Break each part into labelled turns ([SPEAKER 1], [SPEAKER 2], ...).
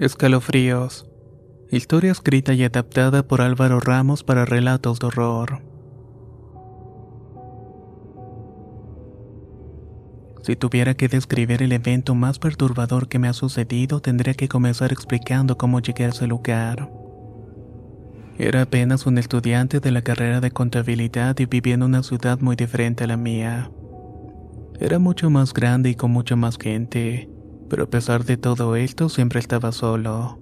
[SPEAKER 1] Escalofríos. Historia escrita y adaptada por Álvaro Ramos para relatos de horror. Si tuviera que describir el evento más perturbador que me ha sucedido, tendría que comenzar explicando cómo llegué a ese lugar. Era apenas un estudiante de la carrera de contabilidad y vivía en una ciudad muy diferente a la mía. Era mucho más grande y con mucha más gente pero a pesar de todo esto siempre estaba solo.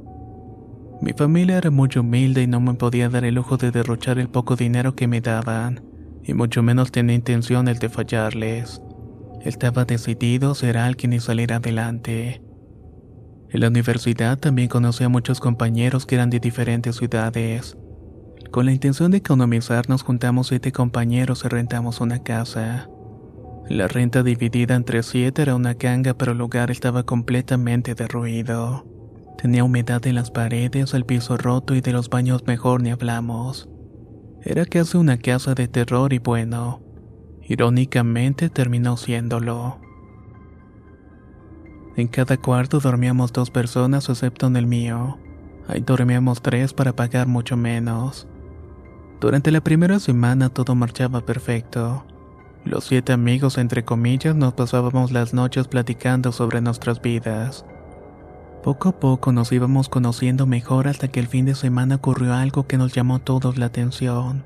[SPEAKER 1] Mi familia era muy humilde y no me podía dar el lujo de derrochar el poco dinero que me daban, y mucho menos tenía intenciones de fallarles. Estaba decidido ser alguien y salir adelante. En la universidad también conocí a muchos compañeros que eran de diferentes ciudades. Con la intención de economizar nos juntamos siete compañeros y rentamos una casa. La renta dividida entre siete era una canga, pero el lugar estaba completamente derruido. Tenía humedad en las paredes, el piso roto y de los baños mejor ni hablamos. Era casi una casa de terror y bueno, irónicamente terminó siéndolo. En cada cuarto dormíamos dos personas excepto en el mío. Ahí dormíamos tres para pagar mucho menos. Durante la primera semana todo marchaba perfecto. Los siete amigos, entre comillas, nos pasábamos las noches platicando sobre nuestras vidas. Poco a poco nos íbamos conociendo mejor hasta que el fin de semana ocurrió algo que nos llamó todos la atención.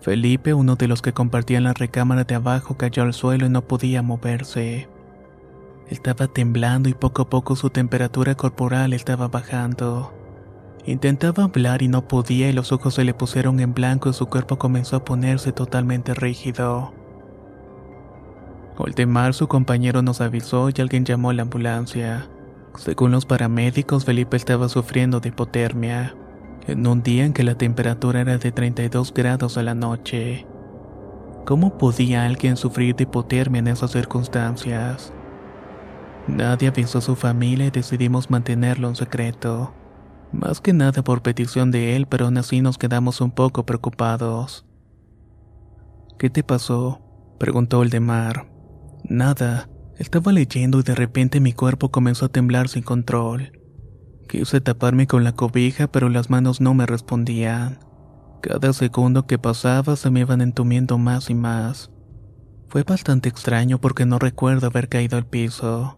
[SPEAKER 1] Felipe, uno de los que compartían la recámara de abajo, cayó al suelo y no podía moverse. Estaba temblando y poco a poco su temperatura corporal estaba bajando. Intentaba hablar y no podía y los ojos se le pusieron en blanco y su cuerpo comenzó a ponerse totalmente rígido. Oldemar, su compañero, nos avisó y alguien llamó a la ambulancia. Según los paramédicos, Felipe estaba sufriendo de hipotermia, en un día en que la temperatura era de 32 grados a la noche. ¿Cómo podía alguien sufrir de hipotermia en esas circunstancias? Nadie avisó a su familia y decidimos mantenerlo en secreto. Más que nada por petición de él, pero aún así nos quedamos un poco preocupados. ¿Qué te pasó? preguntó el de mar. Nada. Estaba leyendo y de repente mi cuerpo comenzó a temblar sin control. Quise taparme con la cobija, pero las manos no me respondían. Cada segundo que pasaba se me iban entumiendo más y más. Fue bastante extraño porque no recuerdo haber caído al piso.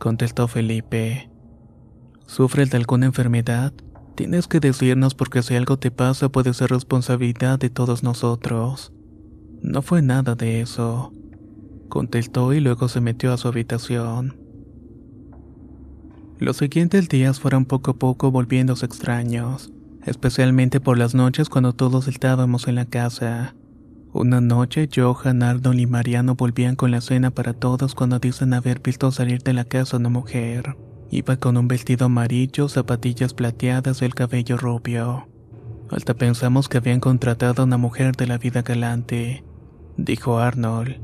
[SPEAKER 1] Contestó Felipe. ¿Sufres de alguna enfermedad? Tienes que decirnos porque si algo te pasa puede ser responsabilidad de todos nosotros. No fue nada de eso. Contestó y luego se metió a su habitación. Los siguientes días fueron poco a poco volviéndose extraños, especialmente por las noches cuando todos estábamos en la casa. Una noche, Johan, Arnold y Mariano volvían con la cena para todos cuando dicen haber visto salir de la casa una mujer. Iba con un vestido amarillo, zapatillas plateadas y el cabello rubio. Hasta pensamos que habían contratado a una mujer de la vida galante, dijo Arnold.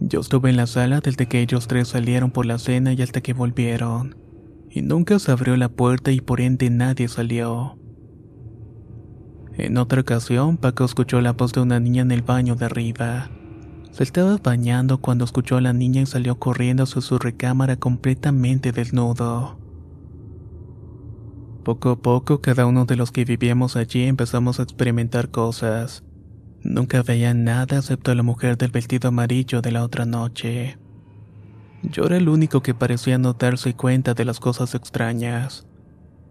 [SPEAKER 1] Yo estuve en la sala desde que ellos tres salieron por la cena y hasta que volvieron. Y nunca se abrió la puerta y por ende nadie salió. En otra ocasión, Paco escuchó la voz de una niña en el baño de arriba. Se estaba bañando cuando escuchó a la niña y salió corriendo hacia su recámara completamente desnudo. Poco a poco, cada uno de los que vivíamos allí empezamos a experimentar cosas. Nunca veía nada excepto a la mujer del vestido amarillo de la otra noche. Yo era el único que parecía no darse cuenta de las cosas extrañas.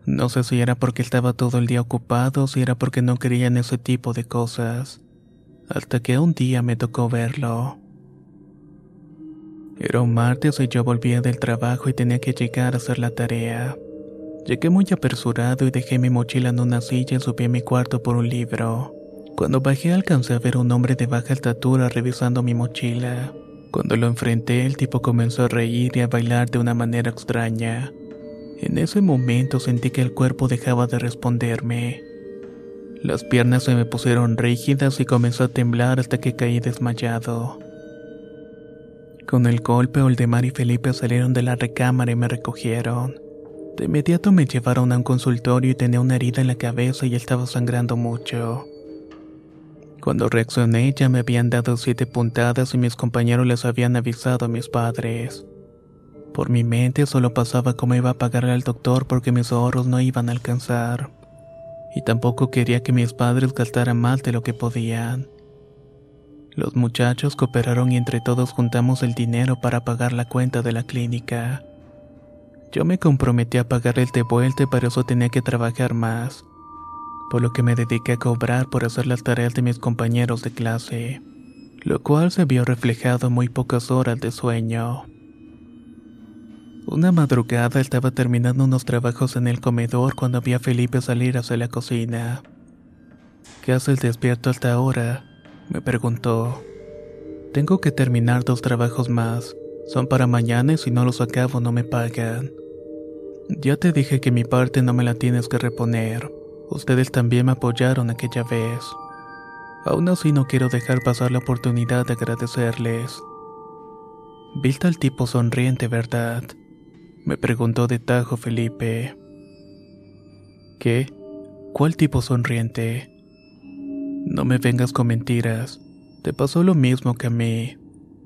[SPEAKER 1] No sé si era porque estaba todo el día ocupado o si era porque no quería en ese tipo de cosas. Hasta que un día me tocó verlo. Era un martes y yo volvía del trabajo y tenía que llegar a hacer la tarea. Llegué muy apresurado y dejé mi mochila en una silla y subí a mi cuarto por un libro. Cuando bajé alcancé a ver un hombre de baja estatura revisando mi mochila. Cuando lo enfrenté el tipo comenzó a reír y a bailar de una manera extraña. En ese momento sentí que el cuerpo dejaba de responderme. Las piernas se me pusieron rígidas y comenzó a temblar hasta que caí desmayado. Con el golpe, Oldemar y Felipe salieron de la recámara y me recogieron. De inmediato me llevaron a un consultorio y tenía una herida en la cabeza y estaba sangrando mucho. Cuando reaccioné ya me habían dado siete puntadas y mis compañeros les habían avisado a mis padres. Por mi mente solo pasaba cómo iba a pagarle al doctor porque mis ahorros no iban a alcanzar. Y tampoco quería que mis padres gastaran más de lo que podían. Los muchachos cooperaron y entre todos juntamos el dinero para pagar la cuenta de la clínica. Yo me comprometí a pagar el de vuelta y para eso tenía que trabajar más, por lo que me dediqué a cobrar por hacer las tareas de mis compañeros de clase, lo cual se vio reflejado muy pocas horas de sueño. Una madrugada estaba terminando unos trabajos en el comedor cuando vi a Felipe salir hacia la cocina. ¿Qué haces despierto hasta ahora? me preguntó. Tengo que terminar dos trabajos más. Son para mañana y si no los acabo no me pagan. Ya te dije que mi parte no me la tienes que reponer. Ustedes también me apoyaron aquella vez. Aún así no quiero dejar pasar la oportunidad de agradecerles. Viste al tipo sonriente, ¿verdad? Me preguntó de tajo Felipe. ¿Qué? ¿Cuál tipo sonriente? No me vengas con mentiras. Te pasó lo mismo que a mí.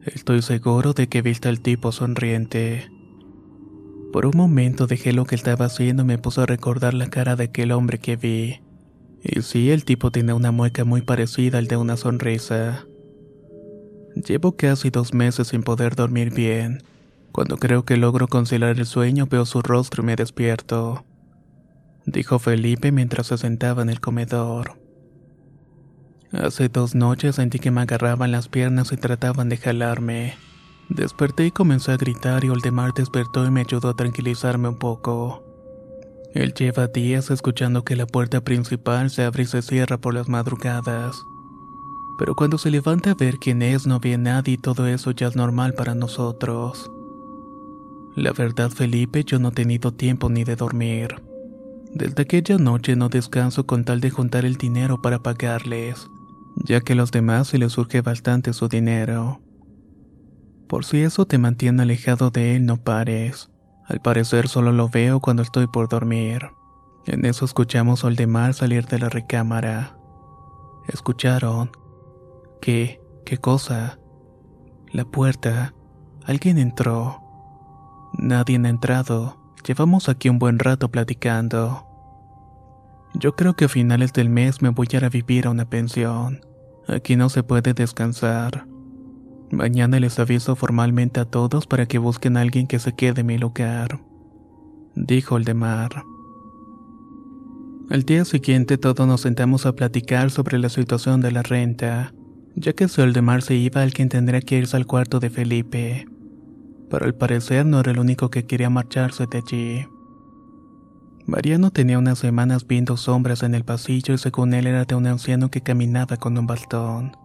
[SPEAKER 1] Estoy seguro de que viste al tipo sonriente. Por un momento dejé lo que estaba haciendo y me puse a recordar la cara de aquel hombre que vi. Y sí, el tipo tenía una mueca muy parecida al de una sonrisa. Llevo casi dos meses sin poder dormir bien. Cuando creo que logro conciliar el sueño veo su rostro y me despierto. Dijo Felipe mientras se sentaba en el comedor. Hace dos noches sentí que me agarraban las piernas y trataban de jalarme. Desperté y comencé a gritar y Oldemar despertó y me ayudó a tranquilizarme un poco. Él lleva días escuchando que la puerta principal se abre y se cierra por las madrugadas. Pero cuando se levanta a ver quién es no ve nadie y todo eso ya es normal para nosotros. La verdad, Felipe, yo no he tenido tiempo ni de dormir. Desde aquella noche no descanso con tal de juntar el dinero para pagarles, ya que a los demás se les surge bastante su dinero. Por si eso te mantiene alejado de él, no pares. Al parecer solo lo veo cuando estoy por dormir. En eso escuchamos a Oldemar salir de la recámara. ¿Escucharon? ¿Qué? ¿Qué cosa? La puerta. Alguien entró. Nadie ha entrado. Llevamos aquí un buen rato platicando. Yo creo que a finales del mes me voy a ir a vivir a una pensión. Aquí no se puede descansar. Mañana les aviso formalmente a todos para que busquen a alguien que se quede en mi lugar. Dijo el de mar. Al día siguiente todos nos sentamos a platicar sobre la situación de la renta, ya que si Oldemar se iba alguien tendría que irse al cuarto de Felipe pero al parecer no era el único que quería marcharse de allí. Mariano tenía unas semanas viendo sombras en el pasillo y según él era de un anciano que caminaba con un bastón.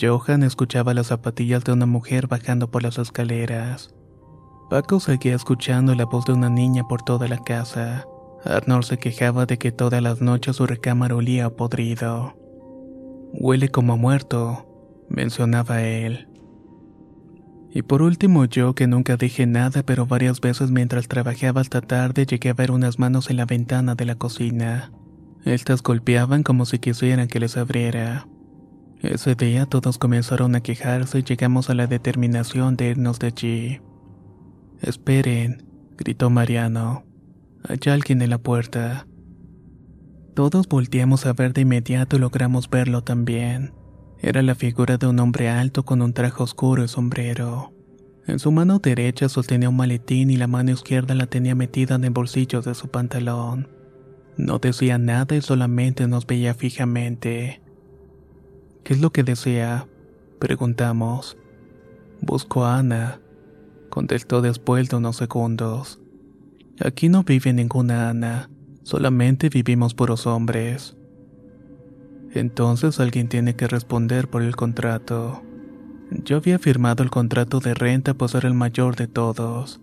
[SPEAKER 1] Johan escuchaba las zapatillas de una mujer bajando por las escaleras. Paco seguía escuchando la voz de una niña por toda la casa. Arnold se quejaba de que todas las noches su recámara olía a podrido. Huele como muerto, mencionaba él. Y por último yo que nunca dije nada, pero varias veces mientras trabajaba hasta tarde llegué a ver unas manos en la ventana de la cocina. Estas golpeaban como si quisieran que les abriera. Ese día todos comenzaron a quejarse y llegamos a la determinación de irnos de allí. Esperen, gritó Mariano. Hay alguien en la puerta. Todos volteamos a ver de inmediato y logramos verlo también. Era la figura de un hombre alto con un traje oscuro y sombrero. En su mano derecha sostenía un maletín y la mano izquierda la tenía metida en el bolsillo de su pantalón. No decía nada y solamente nos veía fijamente. ¿Qué es lo que desea? Preguntamos. Busco a Ana, contestó después de unos segundos. Aquí no vive ninguna Ana, solamente vivimos puros hombres. Entonces alguien tiene que responder por el contrato. Yo había firmado el contrato de renta por ser el mayor de todos.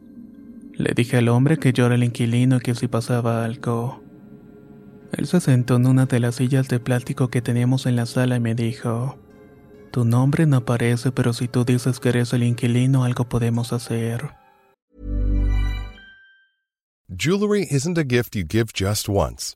[SPEAKER 1] Le dije al hombre que yo era el inquilino y que si pasaba algo. Él se sentó en una de las sillas de plástico que teníamos en la sala y me dijo, Tu nombre no aparece, pero si tú dices que eres el inquilino, algo podemos hacer.
[SPEAKER 2] Jewelry isn't a gift you give just once.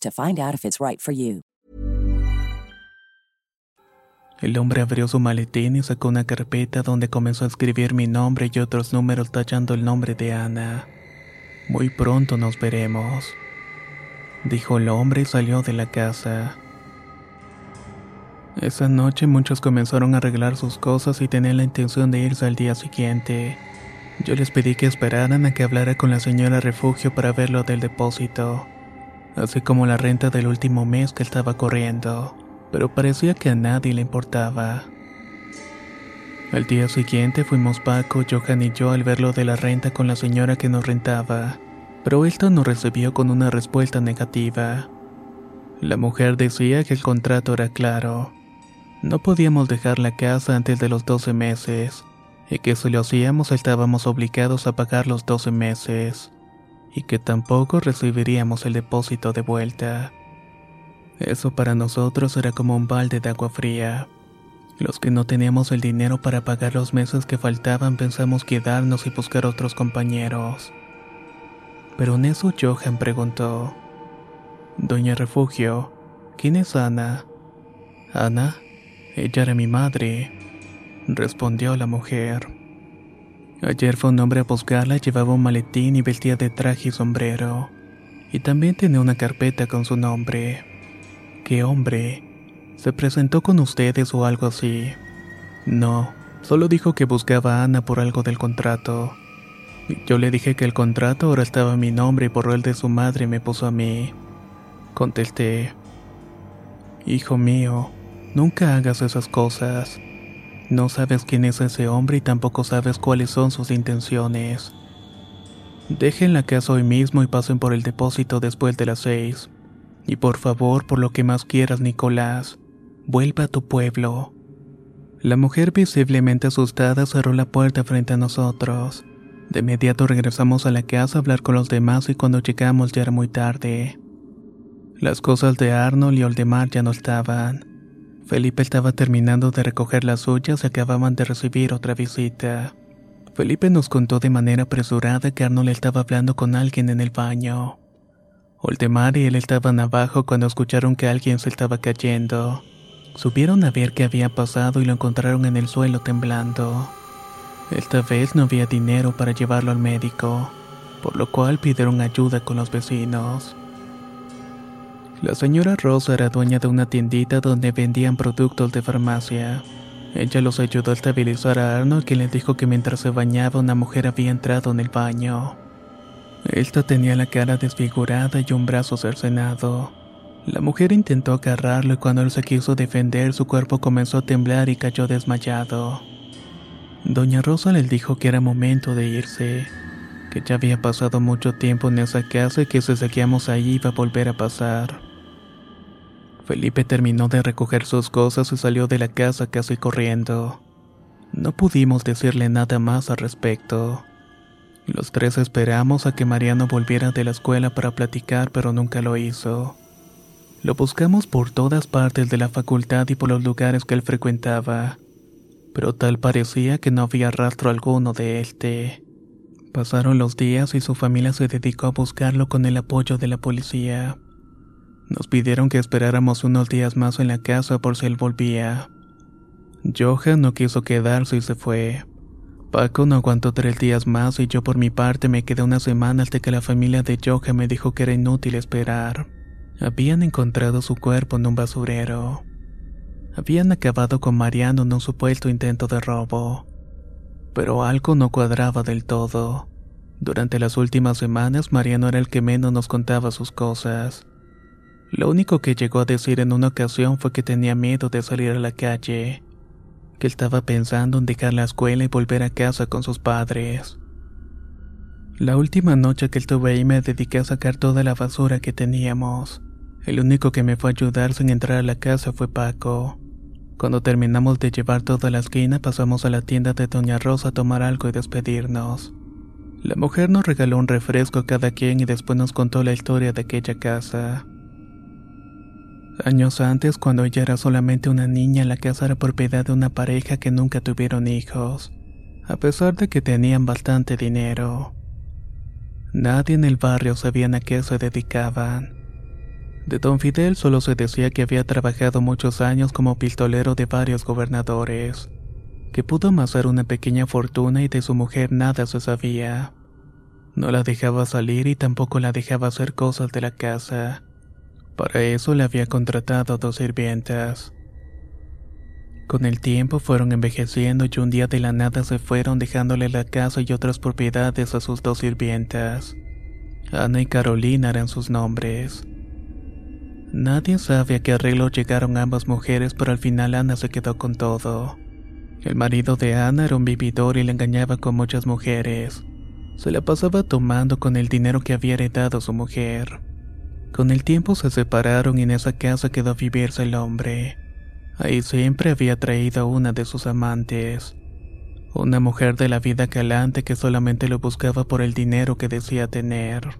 [SPEAKER 3] to find out if it's right for you.
[SPEAKER 1] El hombre abrió su maletín y sacó una carpeta donde comenzó a escribir mi nombre y otros números tachando el nombre de Ana. Muy pronto nos veremos, dijo el hombre y salió de la casa. Esa noche muchos comenzaron a arreglar sus cosas y tenían la intención de irse al día siguiente. Yo les pedí que esperaran a que hablara con la señora refugio para ver lo del depósito, así como la renta del último mes que estaba corriendo, pero parecía que a nadie le importaba. Al día siguiente fuimos Paco, Johan y yo al ver lo de la renta con la señora que nos rentaba, pero esto nos recibió con una respuesta negativa. La mujer decía que el contrato era claro. No podíamos dejar la casa antes de los 12 meses, y que si lo hacíamos estábamos obligados a pagar los 12 meses, y que tampoco recibiríamos el depósito de vuelta. Eso para nosotros era como un balde de agua fría. Los que no teníamos el dinero para pagar los meses que faltaban pensamos quedarnos y buscar otros compañeros. Pero en eso Johan preguntó, Doña Refugio, ¿quién es Ana? Ana, ella era mi madre, respondió la mujer. Ayer fue un hombre a buscarla, llevaba un maletín y vestía de traje y sombrero. Y también tenía una carpeta con su nombre. ¿Qué hombre? ¿Se presentó con ustedes o algo así? No, solo dijo que buscaba a Ana por algo del contrato. Yo le dije que el contrato ahora estaba a mi nombre y borró el de su madre me puso a mí. Contesté. Hijo mío, nunca hagas esas cosas. No sabes quién es ese hombre y tampoco sabes cuáles son sus intenciones. Dejen la casa hoy mismo y pasen por el depósito después de las seis. Y por favor, por lo que más quieras, Nicolás, vuelva a tu pueblo. La mujer visiblemente asustada cerró la puerta frente a nosotros. De inmediato regresamos a la casa a hablar con los demás y cuando llegamos ya era muy tarde. Las cosas de Arnold y Oldemar ya no estaban. Felipe estaba terminando de recoger las suyas y acababan de recibir otra visita. Felipe nos contó de manera apresurada que Arnold estaba hablando con alguien en el baño. Oldemar y él estaban abajo cuando escucharon que alguien se estaba cayendo. Subieron a ver qué había pasado y lo encontraron en el suelo temblando. Esta vez no había dinero para llevarlo al médico, por lo cual pidieron ayuda con los vecinos. La señora Rosa era dueña de una tiendita donde vendían productos de farmacia. Ella los ayudó a estabilizar a Arnold, quien le dijo que mientras se bañaba una mujer había entrado en el baño. Esta tenía la cara desfigurada y un brazo cercenado. La mujer intentó agarrarlo y cuando él se quiso defender su cuerpo comenzó a temblar y cayó desmayado. Doña Rosa le dijo que era momento de irse, que ya había pasado mucho tiempo en esa casa y que si seguíamos ahí iba a volver a pasar. Felipe terminó de recoger sus cosas y salió de la casa casi corriendo. No pudimos decirle nada más al respecto. Los tres esperamos a que Mariano volviera de la escuela para platicar, pero nunca lo hizo. Lo buscamos por todas partes de la facultad y por los lugares que él frecuentaba, pero tal parecía que no había rastro alguno de este. Pasaron los días y su familia se dedicó a buscarlo con el apoyo de la policía. Nos pidieron que esperáramos unos días más en la casa por si él volvía. Johan no quiso quedarse y se fue. Paco no aguantó tres días más y yo por mi parte me quedé una semana hasta que la familia de Johan me dijo que era inútil esperar. Habían encontrado su cuerpo en un basurero. Habían acabado con Mariano en un supuesto intento de robo. Pero algo no cuadraba del todo. Durante las últimas semanas Mariano era el que menos nos contaba sus cosas. Lo único que llegó a decir en una ocasión fue que tenía miedo de salir a la calle, que estaba pensando en dejar la escuela y volver a casa con sus padres. La última noche que estuve ahí me dediqué a sacar toda la basura que teníamos. El único que me fue a ayudar sin entrar a la casa fue Paco. Cuando terminamos de llevar toda la esquina, pasamos a la tienda de Doña Rosa a tomar algo y despedirnos. La mujer nos regaló un refresco a cada quien y después nos contó la historia de aquella casa. Años antes, cuando ella era solamente una niña, la casa era propiedad de una pareja que nunca tuvieron hijos, a pesar de que tenían bastante dinero. Nadie en el barrio sabía a qué se dedicaban. De don Fidel solo se decía que había trabajado muchos años como pistolero de varios gobernadores, que pudo amasar una pequeña fortuna y de su mujer nada se sabía. No la dejaba salir y tampoco la dejaba hacer cosas de la casa. Para eso le había contratado dos sirvientas. Con el tiempo fueron envejeciendo y un día de la nada se fueron dejándole la casa y otras propiedades a sus dos sirvientas. Ana y Carolina eran sus nombres. Nadie sabe a qué arreglo llegaron ambas mujeres, pero al final Ana se quedó con todo. El marido de Ana era un vividor y le engañaba con muchas mujeres. Se la pasaba tomando con el dinero que había heredado su mujer. Con el tiempo se separaron y en esa casa quedó a vivirse el hombre. Ahí siempre había traído a una de sus amantes. Una mujer de la vida calante que solamente lo buscaba por el dinero que decía tener.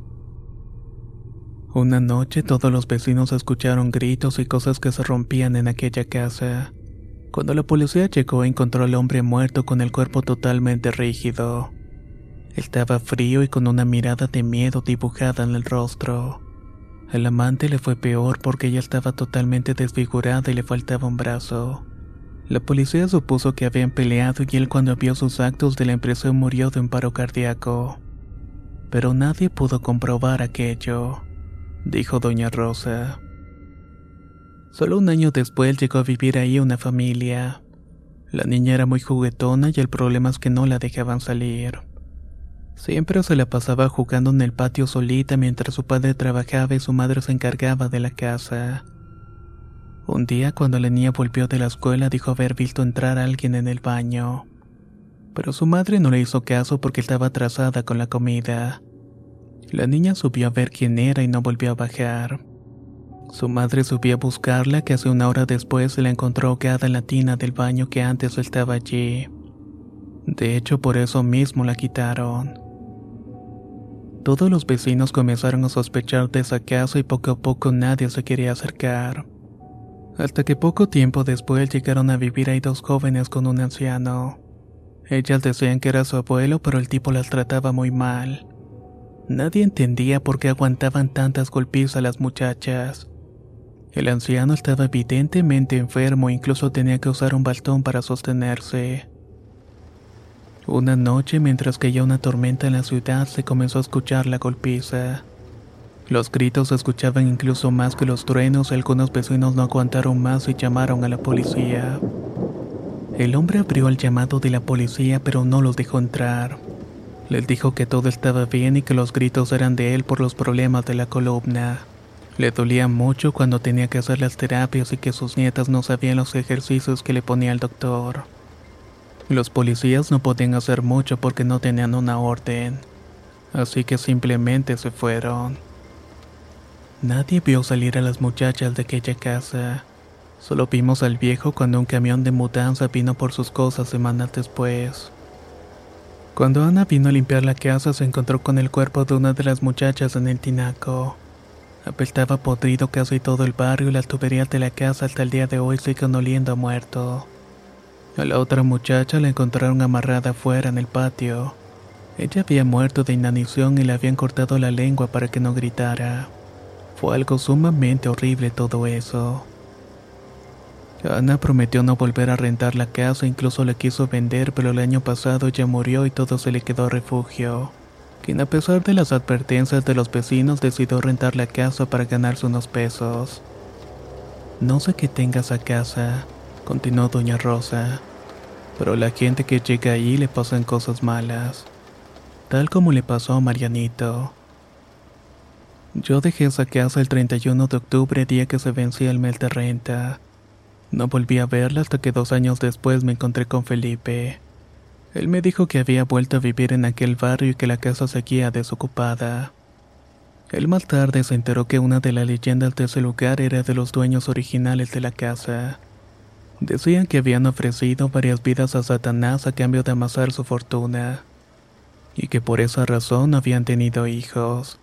[SPEAKER 1] Una noche todos los vecinos escucharon gritos y cosas que se rompían en aquella casa. Cuando la policía llegó encontró al hombre muerto con el cuerpo totalmente rígido. Estaba frío y con una mirada de miedo dibujada en el rostro. Al amante le fue peor porque ella estaba totalmente desfigurada y le faltaba un brazo. La policía supuso que habían peleado y él cuando vio sus actos de la impresión murió de un paro cardíaco. Pero nadie pudo comprobar aquello dijo doña Rosa. Solo un año después llegó a vivir ahí una familia. La niña era muy juguetona y el problema es que no la dejaban salir. Siempre se la pasaba jugando en el patio solita mientras su padre trabajaba y su madre se encargaba de la casa. Un día cuando la niña volvió de la escuela dijo haber visto entrar a alguien en el baño. Pero su madre no le hizo caso porque estaba atrasada con la comida. La niña subió a ver quién era y no volvió a bajar. Su madre subió a buscarla que hace una hora después se la encontró ahogada en la tina del baño que antes estaba allí. De hecho, por eso mismo la quitaron. Todos los vecinos comenzaron a sospechar de esa casa y poco a poco nadie se quería acercar. Hasta que poco tiempo después llegaron a vivir ahí dos jóvenes con un anciano. Ellas decían que era su abuelo, pero el tipo las trataba muy mal. Nadie entendía por qué aguantaban tantas golpizas a las muchachas. El anciano estaba evidentemente enfermo e incluso tenía que usar un bastón para sostenerse. Una noche, mientras caía una tormenta en la ciudad, se comenzó a escuchar la golpiza. Los gritos se escuchaban incluso más que los truenos y algunos vecinos no aguantaron más y llamaron a la policía. El hombre abrió el llamado de la policía pero no los dejó entrar. Les dijo que todo estaba bien y que los gritos eran de él por los problemas de la columna. Le dolía mucho cuando tenía que hacer las terapias y que sus nietas no sabían los ejercicios que le ponía el doctor. Los policías no podían hacer mucho porque no tenían una orden, así que simplemente se fueron. Nadie vio salir a las muchachas de aquella casa. Solo vimos al viejo cuando un camión de mudanza vino por sus cosas semanas después. Cuando Ana vino a limpiar la casa se encontró con el cuerpo de una de las muchachas en el tinaco. Apestaba podrido casi todo el barrio y las tuberías de la casa hasta el día de hoy siguen oliendo a muerto. A la otra muchacha la encontraron amarrada afuera en el patio. Ella había muerto de inanición y le habían cortado la lengua para que no gritara. Fue algo sumamente horrible todo eso. Ana prometió no volver a rentar la casa, incluso le quiso vender, pero el año pasado ya murió y todo se le quedó refugio quien a pesar de las advertencias de los vecinos decidió rentar la casa para ganarse unos pesos. No sé qué tenga esa casa, continuó doña Rosa, pero la gente que llega ahí le pasan cosas malas, tal como le pasó a Marianito. Yo dejé esa casa el 31 de octubre, día que se vencía el mes de renta. No volví a verla hasta que dos años después me encontré con Felipe. Él me dijo que había vuelto a vivir en aquel barrio y que la casa seguía desocupada. Él más tarde se enteró que una de las leyendas de ese lugar era de los dueños originales de la casa. Decían que habían ofrecido varias vidas a Satanás a cambio de amasar su fortuna, y que por esa razón habían tenido hijos.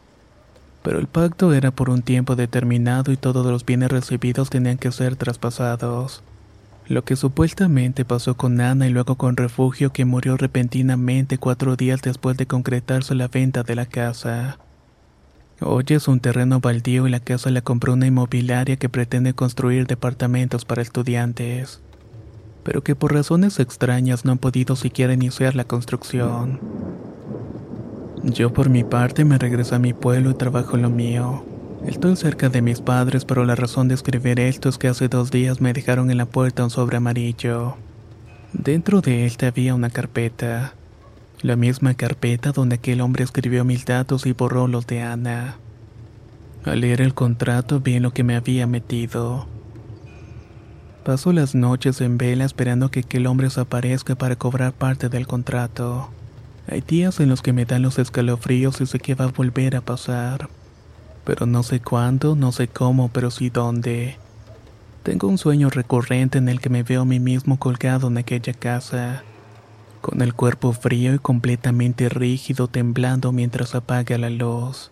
[SPEAKER 1] Pero el pacto era por un tiempo determinado y todos los bienes recibidos tenían que ser traspasados. Lo que supuestamente pasó con Ana y luego con Refugio que murió repentinamente cuatro días después de concretarse la venta de la casa. Hoy es un terreno baldío y la casa la compró una inmobiliaria que pretende construir departamentos para estudiantes, pero que por razones extrañas no han podido siquiera iniciar la construcción. Yo por mi parte me regreso a mi pueblo y trabajo lo mío. Estoy cerca de mis padres, pero la razón de escribir esto es que hace dos días me dejaron en la puerta un sobre amarillo. Dentro de él había una carpeta. La misma carpeta donde aquel hombre escribió mis datos y borró los de Ana. Al leer el contrato vi en lo que me había metido. Paso las noches en vela esperando que aquel hombre desaparezca para cobrar parte del contrato. Hay días en los que me dan los escalofríos y sé que va a volver a pasar pero no sé cuándo, no sé cómo, pero sí dónde. Tengo un sueño recurrente en el que me veo a mí mismo colgado en aquella casa, con el cuerpo frío y completamente rígido temblando mientras apaga la luz.